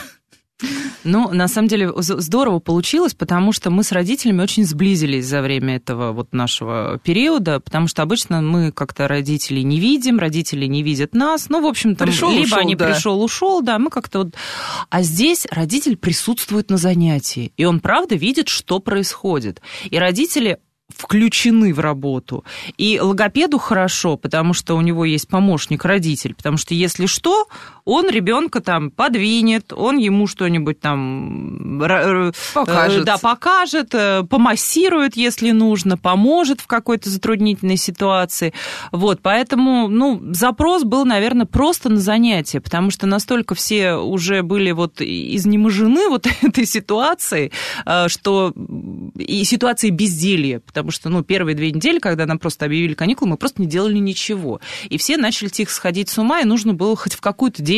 Ну, на самом деле, здорово получилось, потому что мы с родителями очень сблизились за время этого вот нашего периода, потому что обычно мы как-то родителей не видим, родители не видят нас. Ну, в общем-то, пришел, либо ушел, они да. пришел, ушел, да, мы как-то вот... А здесь родитель присутствует на занятии, и он, правда, видит, что происходит. И родители включены в работу. И логопеду хорошо, потому что у него есть помощник-родитель, потому что если что, он ребенка там подвинет, он ему что-нибудь там покажет. Да, покажет, э, помассирует, если нужно, поможет в какой-то затруднительной ситуации. Вот, поэтому, ну, запрос был, наверное, просто на занятие, потому что настолько все уже были вот изнеможены вот этой ситуацией, э, что и ситуации безделья, потому что, ну, первые две недели, когда нам просто объявили каникулы, мы просто не делали ничего. И все начали тихо сходить с ума, и нужно было хоть в какую-то деятельность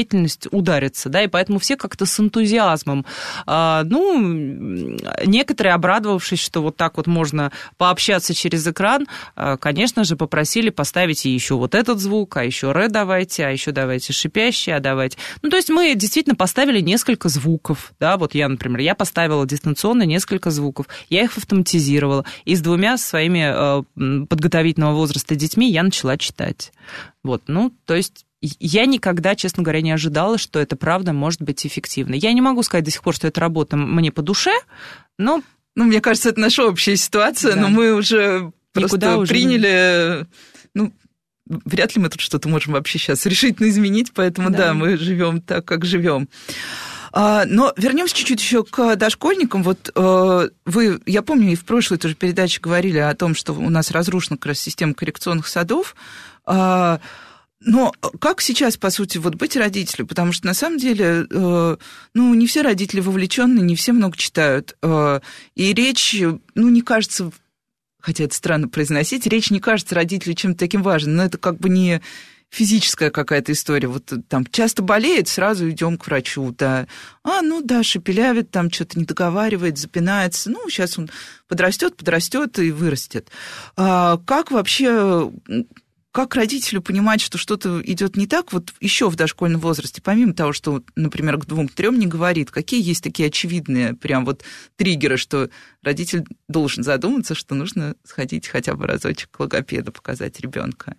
удариться, да, и поэтому все как-то с энтузиазмом, а, ну, некоторые, обрадовавшись, что вот так вот можно пообщаться через экран, а, конечно же, попросили поставить еще вот этот звук, а еще ре давайте, а еще давайте шипящий, а давайте... Ну, то есть мы действительно поставили несколько звуков, да, вот я, например, я поставила дистанционно несколько звуков, я их автоматизировала, и с двумя своими э, подготовительного возраста детьми я начала читать. Вот, ну, то есть я никогда, честно говоря, не ожидала, что это правда может быть эффективно. Я не могу сказать до сих пор, что эта работа мне по душе, но... Ну, мне кажется, это наша общая ситуация, да. но мы уже просто Никуда уже приняли... Не... Ну, вряд ли мы тут что-то можем вообще сейчас решительно изменить, поэтому да, да мы живем так, как живем. А, но вернемся чуть-чуть еще к дошкольникам. Вот э, вы, я помню, и в прошлой тоже передаче говорили о том, что у нас разрушена как раз система коррекционных садов. Но как сейчас, по сути, вот быть родителем? Потому что на самом деле, э, ну, не все родители вовлечены, не все много читают. Э, и речь, ну, не кажется, хотя это странно произносить, речь не кажется родителю чем-то таким важным, но это как бы не физическая какая-то история. Вот там часто болеет, сразу идем к врачу, да. А, ну да, шепелявит, там что-то не договаривает, запинается. Ну, сейчас он подрастет, подрастет и вырастет. А как вообще как родителю понимать, что что-то идет не так, вот еще в дошкольном возрасте, помимо того, что, например, к двум-трем не говорит, какие есть такие очевидные прям вот триггеры, что родитель должен задуматься, что нужно сходить хотя бы разочек к логопеду, показать ребенка?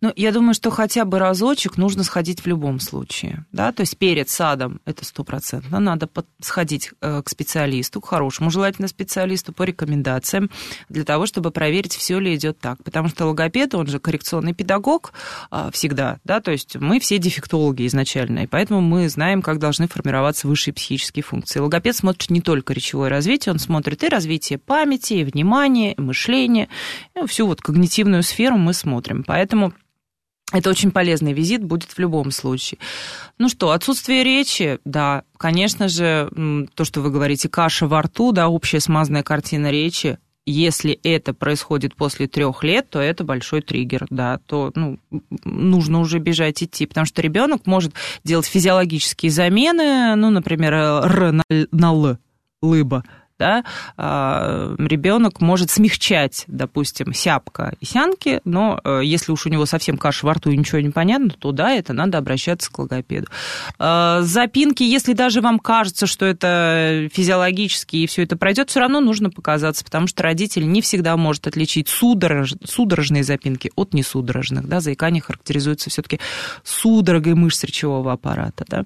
Ну, я думаю, что хотя бы разочек нужно сходить в любом случае, да, то есть перед садом это стопроцентно, надо сходить э, к специалисту, к хорошему желательно специалисту по рекомендациям, для того, чтобы проверить, все ли идет так, потому что логопед, он же коррекционный педагог а, всегда, да, то есть мы все дефектологи изначально, и поэтому мы знаем, как должны формироваться высшие психические функции. Логопед смотрит не только речевое развитие, он смотрит и развитие памяти, и внимания, и мышления, и всю вот когнитивную сферу мы смотрим, поэтому это очень полезный визит будет в любом случае. Ну что, отсутствие речи, да, конечно же, то, что вы говорите, каша во рту, да, общая смазанная картина речи, если это происходит после трех лет, то это большой триггер, да, то ну, нужно уже бежать идти, потому что ребенок может делать физиологические замены, ну, например, р на, на л, лыба, да, а, ребенок может смягчать, допустим, сяпка и сянки, но э, если уж у него совсем каша во рту и ничего не понятно, то да, это надо обращаться к логопеду. А, запинки, если даже вам кажется, что это физиологически и все это пройдет, все равно нужно показаться, потому что родитель не всегда может отличить судорож, судорожные запинки от несудорожных, да, заикание характеризуется все-таки судорогой мышц речевого аппарата, да.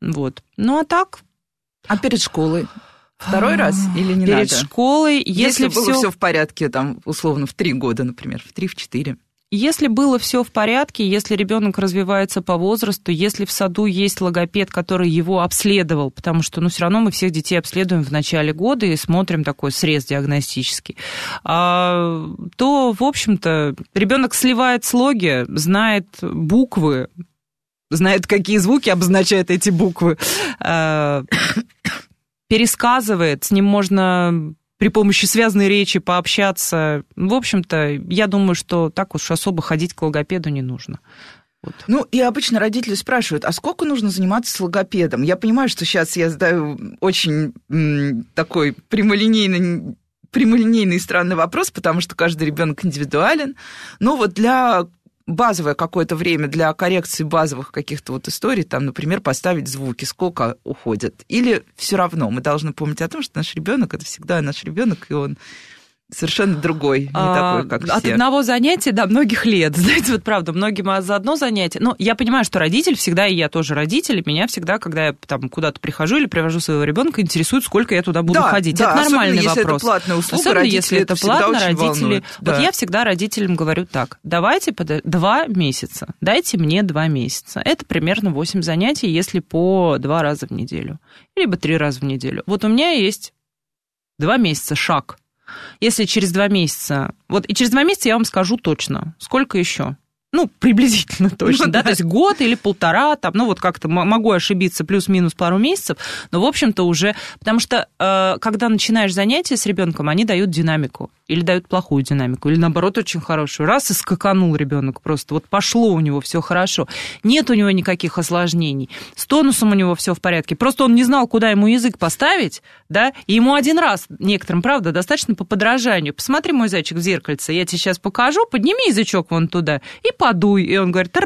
Вот. Ну а так, а перед школой Второй раз или не Перед надо? школой, если, если было все... все в порядке, там, условно, в три года, например, в три, в четыре. Если было все в порядке, если ребенок развивается по возрасту, если в саду есть логопед, который его обследовал, потому что, ну, все равно мы всех детей обследуем в начале года и смотрим такой срез диагностический, а, то, в общем-то, ребенок сливает слоги, знает буквы, знает, какие звуки обозначают эти буквы, а, пересказывает, с ним можно при помощи связанной речи пообщаться. В общем-то, я думаю, что так уж особо ходить к логопеду не нужно. Вот. Ну, и обычно родители спрашивают, а сколько нужно заниматься с логопедом? Я понимаю, что сейчас я задаю очень м, такой прямолинейный прямолинейный и странный вопрос, потому что каждый ребенок индивидуален. Но вот для базовое какое-то время для коррекции базовых каких-то вот историй, там, например, поставить звуки, сколько уходят. Или все равно мы должны помнить о том, что наш ребенок это всегда наш ребенок, и он совершенно другой, не а, такой, как все. От одного занятия до многих лет. Знаете, вот правда, многим за одно занятие. Но я понимаю, что родитель всегда, и я тоже родитель, и меня всегда, когда я там куда-то прихожу или привожу своего ребенка, интересует, сколько я туда буду да, ходить. Да, это нормальный особенно, вопрос. Если это платная услуга, особенно если это платно, родители. Волнует, да. Вот я всегда родителям говорю так: давайте под... два месяца, дайте мне два месяца. Это примерно 8 занятий, если по два раза в неделю, либо три раза в неделю. Вот у меня есть два месяца шаг если через два месяца... Вот и через два месяца я вам скажу точно, сколько еще ну, приблизительно точно, ну, да, да, то есть год или полтора, там, ну, вот как-то могу ошибиться, плюс-минус пару месяцев, но, в общем-то, уже, потому что, э, когда начинаешь занятия с ребенком, они дают динамику, или дают плохую динамику, или, наоборот, очень хорошую. Раз и скаканул ребенок просто, вот пошло у него все хорошо, нет у него никаких осложнений, с тонусом у него все в порядке, просто он не знал, куда ему язык поставить, да, и ему один раз, некоторым, правда, достаточно по подражанию, посмотри, мой зайчик, в зеркальце, я тебе сейчас покажу, подними язычок вон туда и подуй. И он говорит,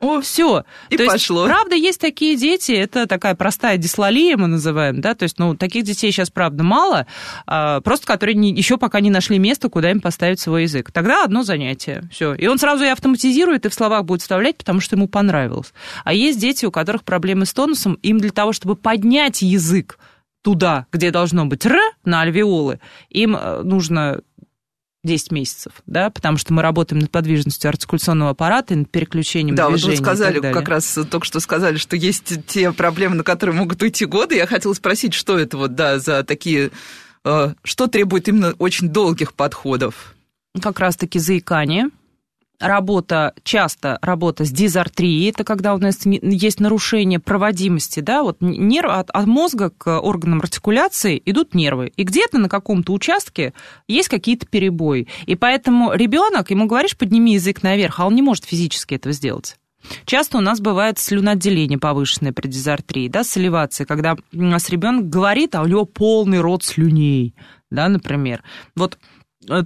о, все. И то пошло. Есть, правда, есть такие дети, это такая простая дислалия, мы называем, да, то есть, ну, таких детей сейчас, правда, мало, а, просто которые не, еще пока не нашли место, куда им поставить свой язык. Тогда одно занятие, все. И он сразу и автоматизирует, и в словах будет вставлять, потому что ему понравилось. А есть дети, у которых проблемы с тонусом, им для того, чтобы поднять язык туда, где должно быть «р» на альвеолы, им э, нужно 10 месяцев, да, потому что мы работаем над подвижностью артикуляционного аппарата и над переключением да, движений. Да, вот вы сказали, как раз только что сказали, что есть те проблемы, на которые могут уйти годы. Я хотела спросить, что это вот, да, за такие, э, что требует именно очень долгих подходов? Как раз-таки заикание, работа, часто работа с дизартрией, это когда у нас есть нарушение проводимости, да, вот нерв, от, от мозга к органам артикуляции идут нервы, и где-то на каком-то участке есть какие-то перебои. И поэтому ребенок, ему говоришь, подними язык наверх, а он не может физически этого сделать. Часто у нас бывает слюноотделение повышенное при дизартрии, да, саливация, когда у нас ребенок говорит, а у него полный рот слюней, да, например. Вот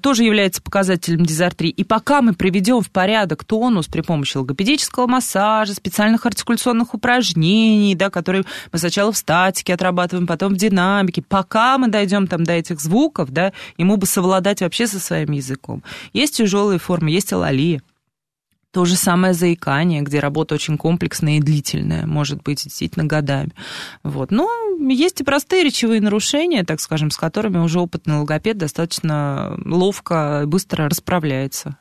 тоже является показателем дизартрии. И пока мы приведем в порядок тонус при помощи логопедического массажа, специальных артикуляционных упражнений, да, которые мы сначала в статике отрабатываем, потом в динамике, пока мы дойдем там до этих звуков, да, ему бы совладать вообще со своим языком. Есть тяжелые формы, есть алалия. То же самое заикание, где работа очень комплексная и длительная, может быть, действительно годами. Вот. Но есть и простые речевые нарушения, так скажем, с которыми уже опытный логопед достаточно ловко, быстро расправляется.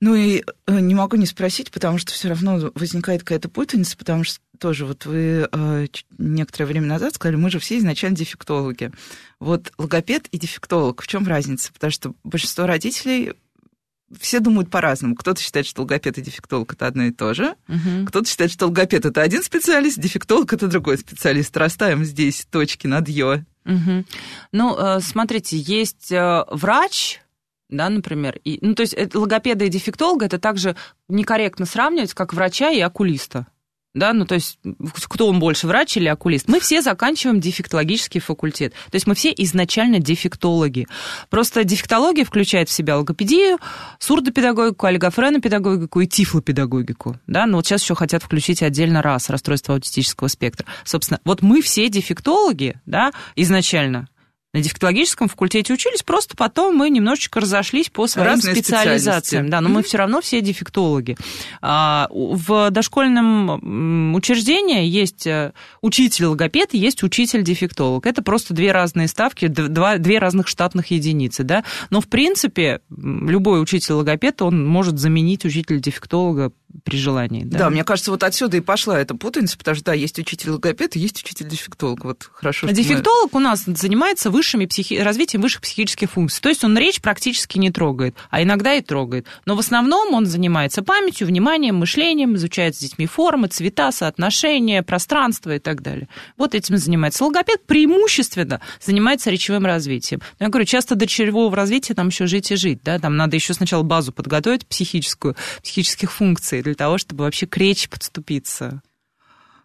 Ну и э, не могу не спросить, потому что все равно возникает какая-то путаница, потому что тоже вот вы э, некоторое время назад сказали, мы же все изначально дефектологи. Вот логопед и дефектолог, в чем разница? Потому что большинство родителей все думают по-разному. Кто-то считает, что логопед и дефектолог это одно и то же. Угу. Кто-то считает, что логопед это один специалист, дефектолог это другой специалист. Расставим здесь точки над «ё». Угу. Ну, э, смотрите, есть э, врач, да, например. И, ну, то есть логопеда и дефектолога это также некорректно сравнивать, как врача и окулиста да, ну то есть кто он больше, врач или окулист? Мы все заканчиваем дефектологический факультет, то есть мы все изначально дефектологи. Просто дефектология включает в себя логопедию, сурдопедагогику, олигофренопедагогику и тифлопедагогику, да, но вот сейчас еще хотят включить отдельно раз расстройство аутистического спектра. Собственно, вот мы все дефектологи, да, изначально, на дефектологическом факультете учились, просто потом мы немножечко разошлись по своим Разные специализациям. Да, но mm-hmm. мы все равно все дефектологи. А, в дошкольном учреждении есть э, учитель-логопед и есть учитель-дефектолог. Это просто две разные ставки, два, две разных штатных единицы. Да? Но, в принципе, любой учитель-логопед, он может заменить учителя-дефектолога при желании. Да? да, мне кажется, вот отсюда и пошла эта путаница, потому что, да, есть учитель-логопед, есть учитель-дефектолог. Вот хорошо. А дефектолог мы... у нас занимается высшими психи... развитием высших психических функций. То есть он речь практически не трогает, а иногда и трогает. Но в основном он занимается памятью, вниманием, мышлением, изучает с детьми формы, цвета, соотношения, пространство и так далее. Вот этим занимается. Логопед преимущественно занимается речевым развитием. Но я говорю, часто до речевого развития там еще жить и жить. Да? Там надо еще сначала базу подготовить психическую, психических функций для того, чтобы вообще к речи подступиться.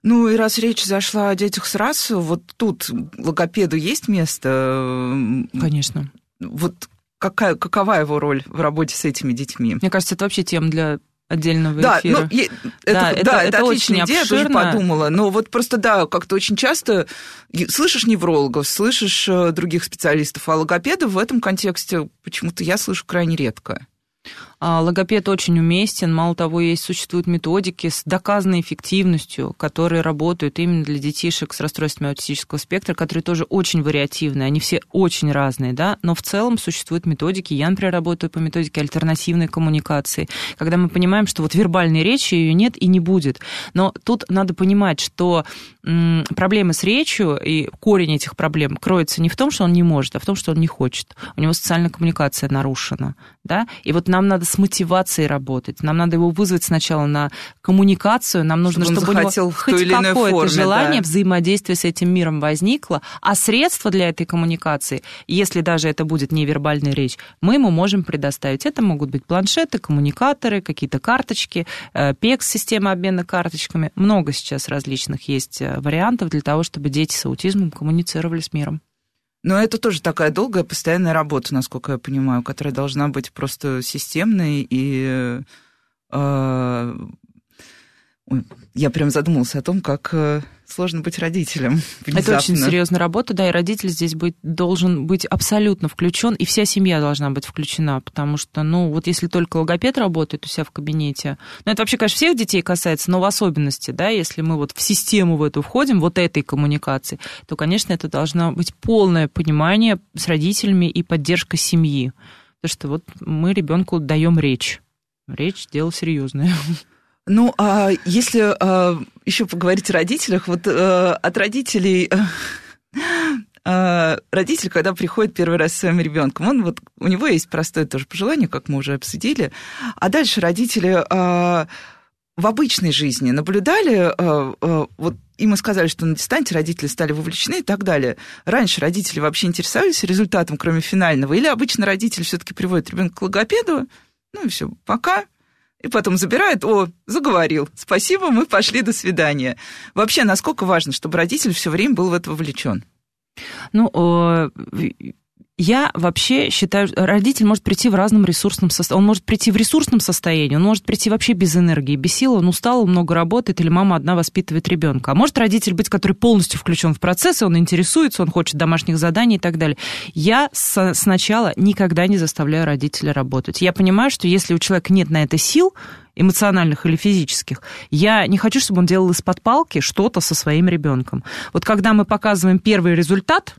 Ну и раз речь зашла о детях с расу, вот тут логопеду есть место? Конечно. Вот какая, какова его роль в работе с этими детьми? Мне кажется, это вообще тема для отдельного да, эфира. Ну, это, да, это, да, это, это отличная идея, обширно. я тоже подумала. Но вот просто, да, как-то очень часто слышишь неврологов, слышишь э, других специалистов, а логопедов в этом контексте почему-то я слышу крайне редко. А, логопед очень уместен. Мало того, есть существуют методики с доказанной эффективностью, которые работают именно для детишек с расстройствами аутистического спектра, которые тоже очень вариативные. Они все очень разные, да, но в целом существуют методики. Я, например, работаю по методике альтернативной коммуникации, когда мы понимаем, что вот вербальной речи ее нет и не будет. Но тут надо понимать, что проблемы с речью и корень этих проблем кроется не в том, что он не может, а в том, что он не хочет. У него социальная коммуникация нарушена, да, и вот нам надо с мотивацией работать. Нам надо его вызвать сначала на коммуникацию, нам нужно, чтобы, чтобы у него хоть какое-то желание да. взаимодействия с этим миром возникло, а средства для этой коммуникации, если даже это будет невербальная речь, мы ему можем предоставить. Это могут быть планшеты, коммуникаторы, какие-то карточки, э, PEX, система обмена карточками. Много сейчас различных есть э, вариантов для того, чтобы дети с аутизмом коммуницировали с миром. Но это тоже такая долгая, постоянная работа, насколько я понимаю, которая должна быть просто системной и... Э, я прям задумался о том, как э, сложно быть родителем. Внезапно. Это очень серьезная работа, да, и родитель здесь быть, должен быть абсолютно включен, и вся семья должна быть включена, потому что, ну, вот если только логопед работает у себя в кабинете, ну, это вообще, конечно, всех детей касается, но в особенности, да, если мы вот в систему в эту входим, вот этой коммуникации, то, конечно, это должно быть полное понимание с родителями и поддержка семьи. Потому что вот мы ребенку даем речь. Речь дело серьезное. Ну, а если а, еще поговорить о родителях, вот а, от родителей... А, родитель, когда приходит первый раз с своим ребенком, он вот у него есть простое тоже пожелание, как мы уже обсудили, а дальше родители а, в обычной жизни наблюдали, вот им сказали, что на дистанте родители стали вовлечены и так далее. Раньше родители вообще интересовались результатом, кроме финального, или обычно родители все-таки приводят ребенка к логопеду, ну и все, пока, и потом забирает, о, заговорил, спасибо, мы пошли, до свидания. Вообще, насколько важно, чтобы родитель все время был в это вовлечен? Ну, я вообще считаю, родитель может прийти в разном ресурсном состоянии. Он может прийти в ресурсном состоянии, он может прийти вообще без энергии, без силы, он устал, много работает, или мама одна воспитывает ребенка. А может родитель быть, который полностью включен в процесс, он интересуется, он хочет домашних заданий и так далее. Я с, сначала никогда не заставляю родителя работать. Я понимаю, что если у человека нет на это сил, эмоциональных или физических. Я не хочу, чтобы он делал из-под палки что-то со своим ребенком. Вот когда мы показываем первый результат,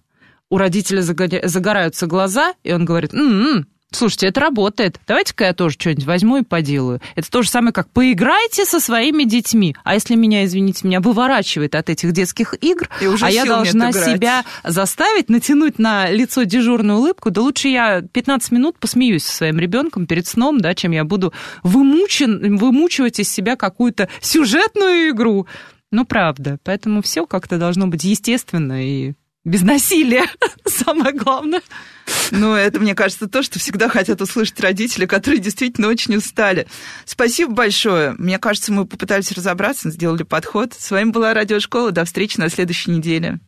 у родителя загораются глаза, и он говорит, м-м, Слушайте, это работает. Давайте-ка я тоже что-нибудь возьму и поделаю. Это то же самое, как поиграйте со своими детьми. А если меня, извините, меня выворачивает от этих детских игр, а я должна себя заставить натянуть на лицо дежурную улыбку, да лучше я 15 минут посмеюсь со своим ребенком перед сном, да, чем я буду вымучен, вымучивать из себя какую-то сюжетную игру. Ну, правда. Поэтому все как-то должно быть естественно и Без насилия, самое главное. Ну, это, мне кажется, то, что всегда хотят услышать родители, которые действительно очень устали. Спасибо большое. Мне кажется, мы попытались разобраться, сделали подход. С вами была Радиошкола. До встречи на следующей неделе.